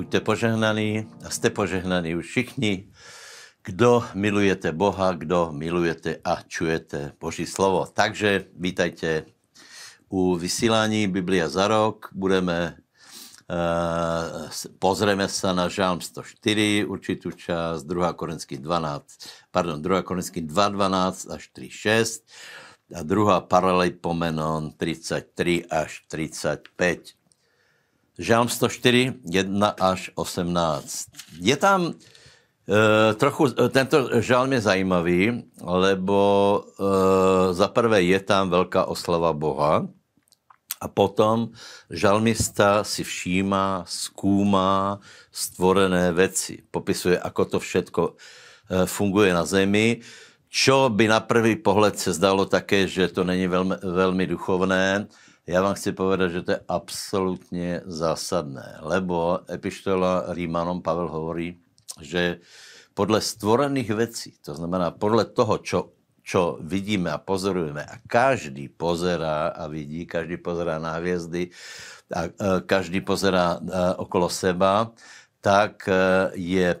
Buďte požehnaní a jste požehnaní už všichni, kdo milujete Boha, kdo milujete a čujete Boží slovo. Takže vítajte u vysílání Biblia za rok. Budeme, uh, pozrieme se na Žálm 104, určitou část, 2 Korinský 12, pardon, 2 Korinský 2, 12 až 3, 6 a druhá Paralejpomenon 33 až 35. Žálm 104, 1 až 18. Je tam uh, trochu, uh, tento žálm je zajímavý, lebo uh, za prvé je tam velká oslava Boha a potom žalmista si všímá, zkoumá stvorené věci. Popisuje, ako to všetko uh, funguje na zemi, čo by na prvý pohled se zdalo také, že to není velmi, velmi duchovné, já vám chci povedat, že to je absolutně zásadné, lebo epištola Rímanom Pavel hovorí, že podle stvorených věcí, to znamená podle toho, čo, čo vidíme a pozorujeme, a každý pozerá a vidí, každý pozerá na hvězdy, a každý pozerá okolo seba, tak e, je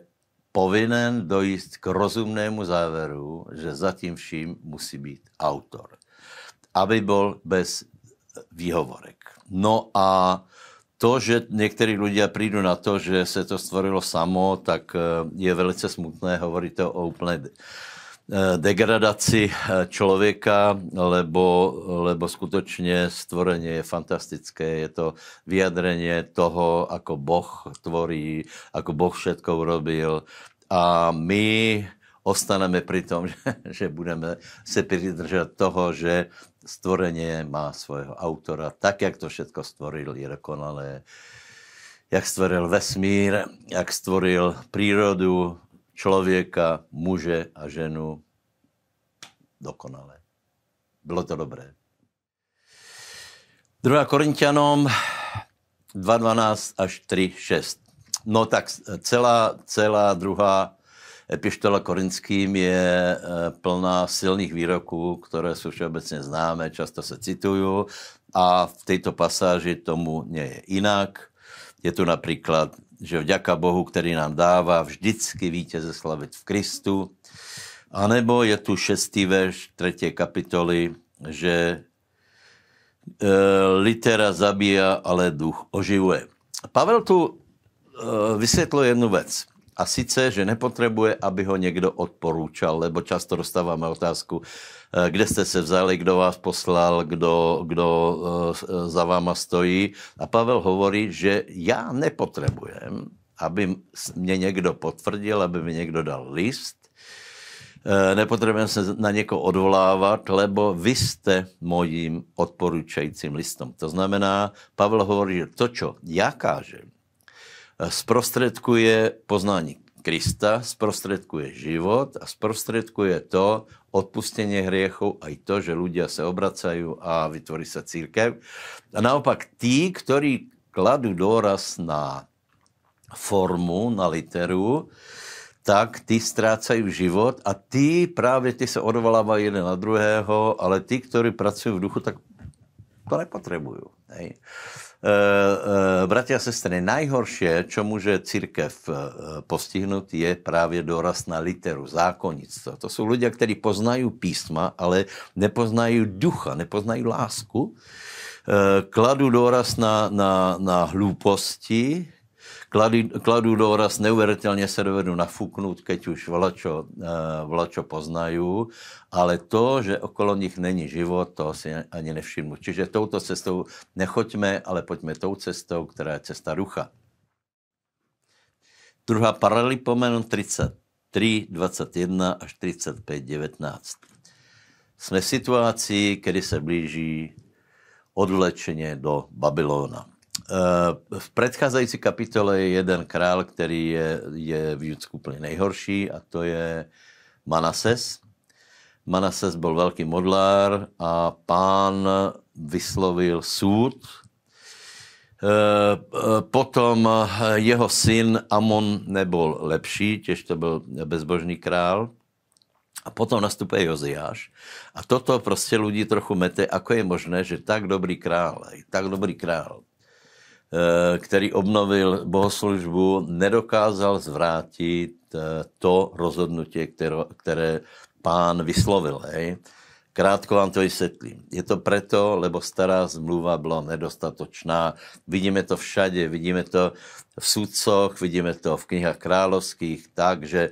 povinen dojít k rozumnému závěru, že zatím vším musí být autor. Aby byl bez výhovorek. No a to, že někteří lidé přijdou na to, že se to stvorilo samo, tak eh, je velice smutné. Hovorí to o úplné eh, degradaci eh, člověka, lebo, lebo skutečně stvorení je fantastické. Je to vyjadrenie toho, ako Boh tvorí, ako Boh všetko urobil. A my ostaneme pri tom, že, že budeme se přidržet toho, že stvorenie má svého autora, tak, jak to všetko stvoril, je dokonalé. Jak stvoril vesmír, jak stvoril přírodu, člověka, muže a ženu, dokonale. Bylo to dobré. 2. Korintianom 2.12 až 3.6. No tak celá, celá druhá Epištola korinským je eh, plná silných výroků, které jsou všeobecně známé, často se citují a v této pasáži tomu je jinak. Je tu například, že vďaka Bohu, který nám dává vždycky vítěze slavit v Kristu, a nebo je tu šestý verš třetí kapitoly, že e, litera zabíja, ale duch oživuje. Pavel tu e, vysvětluje jednu věc. A sice, že nepotřebuje, aby ho někdo odporučal, lebo často dostáváme otázku, eh, kde jste se vzali, kdo vás poslal, kdo, kdo eh, za váma stojí. A Pavel hovorí, že já nepotřebujem, aby mě někdo potvrdil, aby mi někdo dal list, eh, nepotřebujeme se na někoho odvolávat, lebo vy jste mojím odporučajícím listom. To znamená, Pavel hovorí, že to, čo já kážem, zprostředkuje poznání Krista, zprostředkuje život a zprostředkuje to odpustění hriechu a i to, že ľudia se obracají a vytvoří se církev. A naopak tí, ktorí kladou důraz na formu, na literu, tak ty ztrácají život a ty právě ty se odvolávají jeden na druhého, ale ty, kteří pracují v duchu, tak to nepotřebují. Eh, eh, bratia a sestry, najhoršie, čo může církev eh, postihnout, je právě doraz na literu, zákonnictvo. To jsou lidé, kteří poznají písma, ale nepoznají ducha, nepoznají lásku. Kladu doraz na, na, na hlouposti, kladu, kladu neuvěřitelně se dovedu nafuknout, keď už vlačo, vlačo poznají ale to, že okolo nich není život, to si ani nevšimnu. Čiže touto cestou nechoďme, ale pojďme tou cestou, která je cesta ducha. Druhá Paralipomenu 33, 21 až 35, 19. Jsme v situaci, kdy se blíží odvlečeně do Babylona. Eh, v předcházející kapitole je jeden král, který je, je v Judsku úplně nejhorší a to je Manases. Manases byl velký modlár a pán vyslovil soud. Eh, potom jeho syn Amon nebyl lepší, těž to byl bezbožný král. A potom nastupuje Joziáš. A toto prostě lidi trochu mete, ako je možné, že tak dobrý král, tak dobrý král, který obnovil bohoslužbu, nedokázal zvrátit to rozhodnutí, které, které pán vyslovil. Hej. Krátko vám to vysvětlím. Je to proto, lebo stará zmluva byla nedostatočná. Vidíme to všade, vidíme to v sudcoch, vidíme to v knihách královských, takže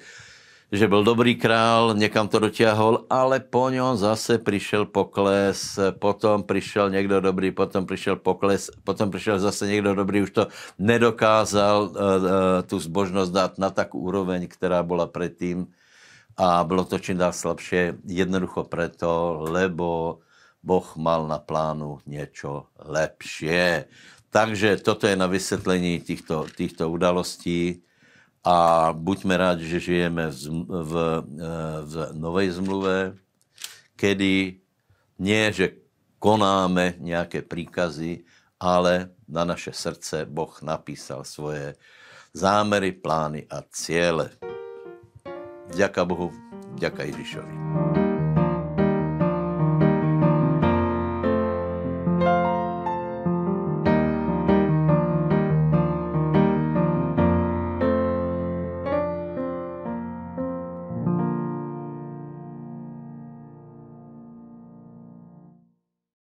že byl dobrý král, někam to dotiahol, ale po něm zase přišel pokles, potom přišel někdo dobrý, potom přišel pokles, potom přišel zase někdo dobrý, už to nedokázal uh, uh, tu zbožnost dát na tak úroveň, která byla předtím a bylo to čím dál slabšie, jednoducho preto, lebo Boh mal na plánu něco lepšie. Takže toto je na vysvětlení těchto, těchto udalostí a buďme rádi, že žijeme v, v, v nové zmluve, kedy nie, že konáme nějaké příkazy, ale na naše srdce Boh napísal svoje zámery, plány a cíle. Ďaká Bohu, ďaká Ježišovi.